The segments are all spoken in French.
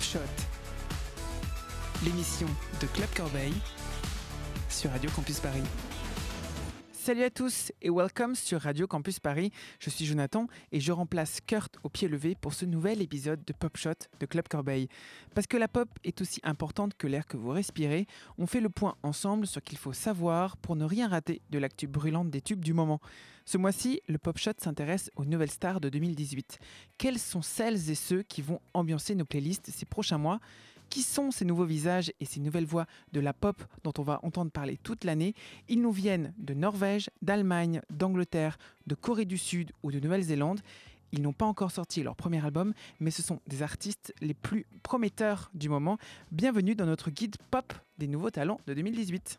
Shot, l'émission de Club Corbeil sur Radio Campus Paris. Salut à tous et welcome sur Radio Campus Paris. Je suis Jonathan et je remplace Kurt au pied levé pour ce nouvel épisode de Pop Shot de Club Corbeil. Parce que la pop est aussi importante que l'air que vous respirez, on fait le point ensemble sur qu'il faut savoir pour ne rien rater de l'actu brûlante des tubes du moment. Ce mois-ci, le Pop Shot s'intéresse aux nouvelles stars de 2018. Quelles sont celles et ceux qui vont ambiancer nos playlists ces prochains mois? Qui sont ces nouveaux visages et ces nouvelles voix de la pop dont on va entendre parler toute l'année Ils nous viennent de Norvège, d'Allemagne, d'Angleterre, de Corée du Sud ou de Nouvelle-Zélande. Ils n'ont pas encore sorti leur premier album, mais ce sont des artistes les plus prometteurs du moment. Bienvenue dans notre guide pop des nouveaux talents de 2018.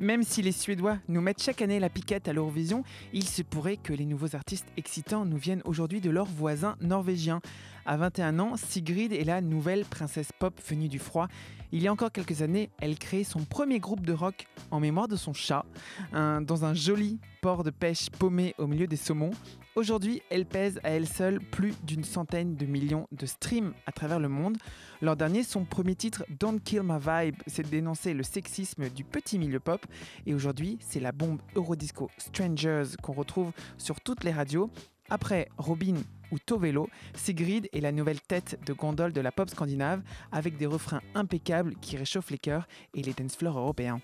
Même si les Suédois nous mettent chaque année la piquette à l'Eurovision, il se pourrait que les nouveaux artistes excitants nous viennent aujourd'hui de leurs voisins norvégiens. À 21 ans, Sigrid est la nouvelle princesse pop venue du froid. Il y a encore quelques années, elle crée son premier groupe de rock en mémoire de son chat, dans un joli port de pêche paumé au milieu des saumons. Aujourd'hui, elle pèse à elle seule plus d'une centaine de millions de streams à travers le monde. L'an dernier, son premier titre, Don't Kill My Vibe, c'est dénoncer le sexisme du petit milieu pop. Et aujourd'hui, c'est la bombe Eurodisco Strangers qu'on retrouve sur toutes les radios. Après Robin ou Tovelo, Sigrid est la nouvelle tête de gondole de la pop scandinave avec des refrains impeccables qui réchauffent les cœurs et les dance floors européens.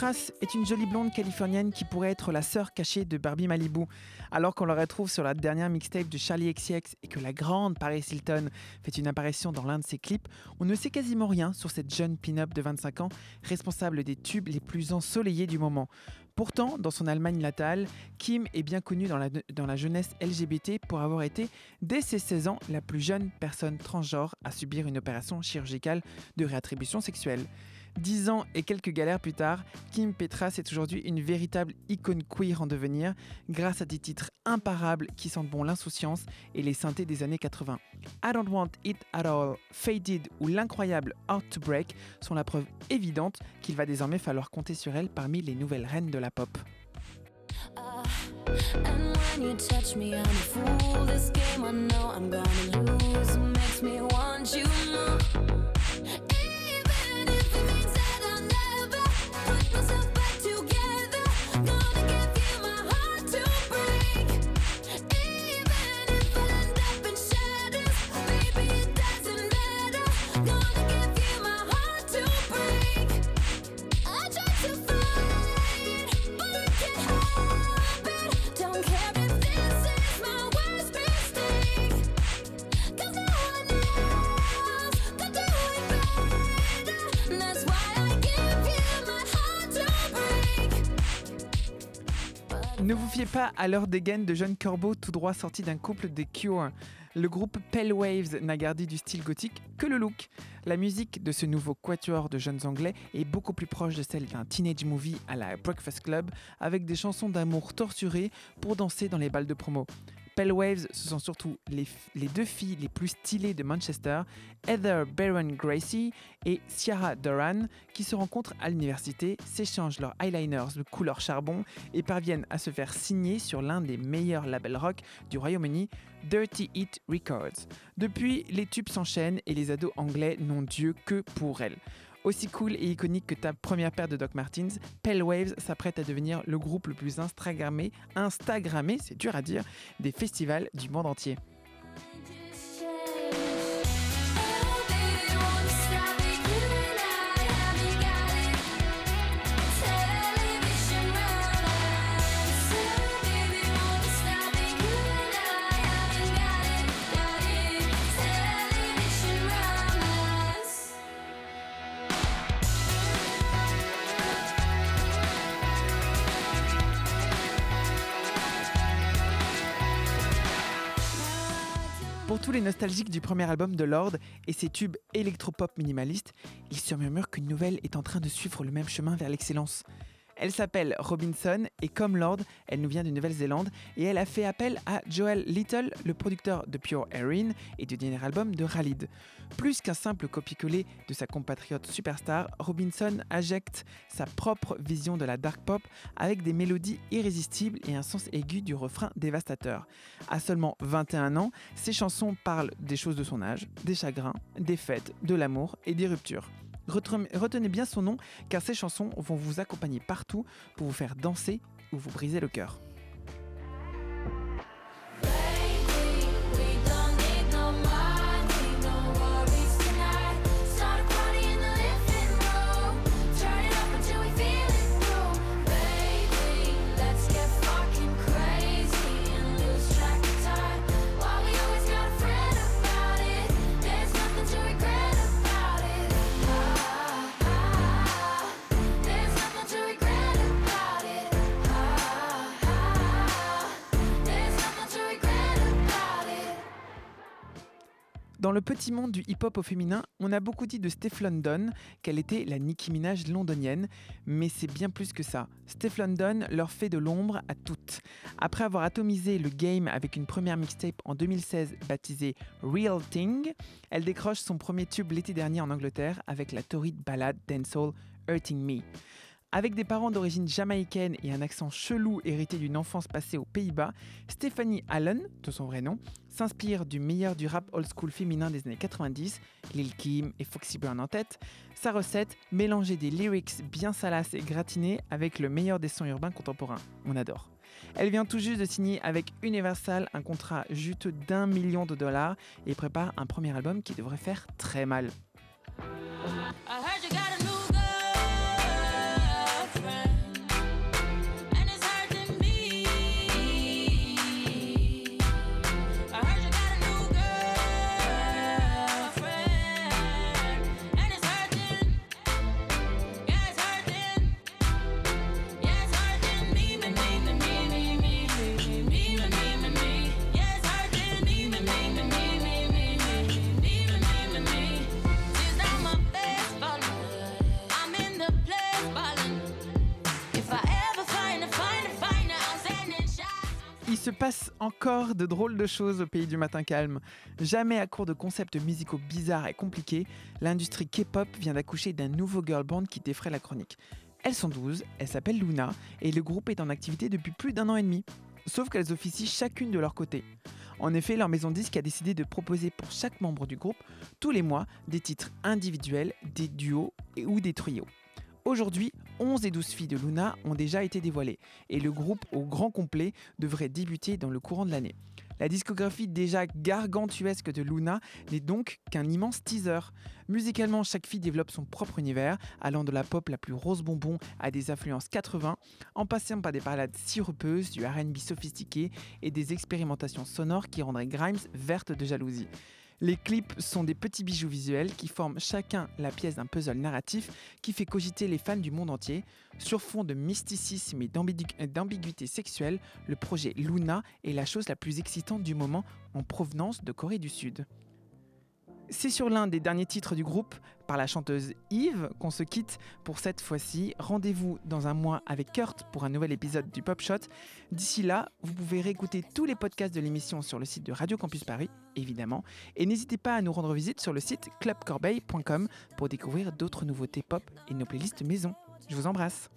Petras est une jolie blonde californienne qui pourrait être la sœur cachée de Barbie Malibu. Alors qu'on la retrouve sur la dernière mixtape de Charlie XCX et que la grande Paris Hilton fait une apparition dans l'un de ses clips, on ne sait quasiment rien sur cette jeune pin-up de 25 ans, responsable des tubes les plus ensoleillés du moment. Pourtant, dans son Allemagne natale, Kim est bien connue dans la, dans la jeunesse LGBT pour avoir été, dès ses 16 ans, la plus jeune personne transgenre à subir une opération chirurgicale de réattribution sexuelle. Dix ans et quelques galères plus tard, Kim Petras est aujourd'hui une véritable icône queer en devenir, grâce à des titres imparables qui sentent bon l'insouciance et les synthés des années 80. I Don't Want It At All, Faded ou l'incroyable Art to Break sont la preuve évidente qu'il va désormais falloir compter sur elle parmi les nouvelles reines de la pop. And when you touch me, I'm a fool. This game I know I'm gonna lose makes me want you more. Ne vous fiez pas à l'heure des gaines de jeunes corbeaux tout droit sortis d'un couple des Cure. Le groupe Pale Waves n'a gardé du style gothique que le look. La musique de ce nouveau quatuor de jeunes anglais est beaucoup plus proche de celle d'un teenage movie à la Breakfast Club avec des chansons d'amour torturées pour danser dans les balles de promo. Pale Waves, ce sont surtout les, deux filles les plus stylées de Manchester, Heather Baron Gracie et Ciara Duran, qui se rencontrent à l'université, s'échangent leurs eyeliners de couleur charbon et parviennent à se faire signer sur l'un des meilleurs labels rock du Royaume-Uni, Dirty Hit Records. Depuis, les tubes s'enchaînent et les ados anglais n'ont Dieu que pour elles. Aussi cool et iconique que ta première paire de Doc Martens, Pale Waves s'apprête à devenir le groupe le plus Instagrammé, Instagrammé, c'est dur à dire, des festivals du monde entier. Tous les nostalgiques du premier album de Lord et ses tubes électropop minimalistes, il se murmure qu'une nouvelle est en train de suivre le même chemin vers l'excellence. Elle s'appelle Robinson et comme Lord, elle nous vient de Nouvelle-Zélande et elle a fait appel à Joel Little, le producteur de Pure Erin et du dernier album de Ralid. Plus qu'un simple copier-coller de sa compatriote superstar, Robinson injecte sa propre vision de la dark pop avec des mélodies irrésistibles et un sens aigu du refrain dévastateur. À seulement 21 ans, ses chansons parlent des choses de son âge, des chagrins, des fêtes, de l'amour et des ruptures. Retenez bien son nom car ces chansons vont vous accompagner partout pour vous faire danser ou vous briser le cœur. Dans le petit monde du hip-hop au féminin, on a beaucoup dit de Steph London qu'elle était la Nicki Minaj londonienne, mais c'est bien plus que ça. Steph London leur fait de l'ombre à toutes. Après avoir atomisé le game avec une première mixtape en 2016 baptisée Real Thing, elle décroche son premier tube l'été dernier en Angleterre avec la torride ballade dancehall Hurting Me. Avec des parents d'origine jamaïcaine et un accent chelou hérité d'une enfance passée aux Pays-Bas, Stephanie Allen, de son vrai nom, s'inspire du meilleur du rap old school féminin des années 90, Lil Kim et Foxy Brown en tête. Sa recette, mélanger des lyrics bien salaces et gratinés avec le meilleur des sons urbains contemporains. On adore. Elle vient tout juste de signer avec Universal un contrat juteux d'un million de dollars et prépare un premier album qui devrait faire très mal. Passe encore de drôles de choses au pays du matin calme. Jamais à court de concepts musicaux bizarres et compliqués, l'industrie K-pop vient d'accoucher d'un nouveau girl band qui défraie la chronique. Elles sont 12, elles s'appellent Luna et le groupe est en activité depuis plus d'un an et demi. Sauf qu'elles officient chacune de leur côté. En effet, leur maison disque a décidé de proposer pour chaque membre du groupe tous les mois des titres individuels, des duos et ou des trios. Aujourd'hui, 11 des 12 filles de Luna ont déjà été dévoilées et le groupe au grand complet devrait débuter dans le courant de l'année. La discographie déjà gargantuesque de Luna n'est donc qu'un immense teaser. Musicalement, chaque fille développe son propre univers, allant de la pop la plus rose bonbon à des influences 80, en passant par des balades sirupeuses, du RB sophistiqué et des expérimentations sonores qui rendraient Grimes verte de jalousie. Les clips sont des petits bijoux visuels qui forment chacun la pièce d'un puzzle narratif qui fait cogiter les fans du monde entier. Sur fond de mysticisme et d'ambiguïté sexuelle, le projet Luna est la chose la plus excitante du moment en provenance de Corée du Sud. C'est sur l'un des derniers titres du groupe, par la chanteuse Yves, qu'on se quitte pour cette fois-ci. Rendez-vous dans un mois avec Kurt pour un nouvel épisode du Pop Shot. D'ici là, vous pouvez réécouter tous les podcasts de l'émission sur le site de Radio Campus Paris, évidemment. Et n'hésitez pas à nous rendre visite sur le site clubcorbeil.com pour découvrir d'autres nouveautés pop et nos playlists maison. Je vous embrasse.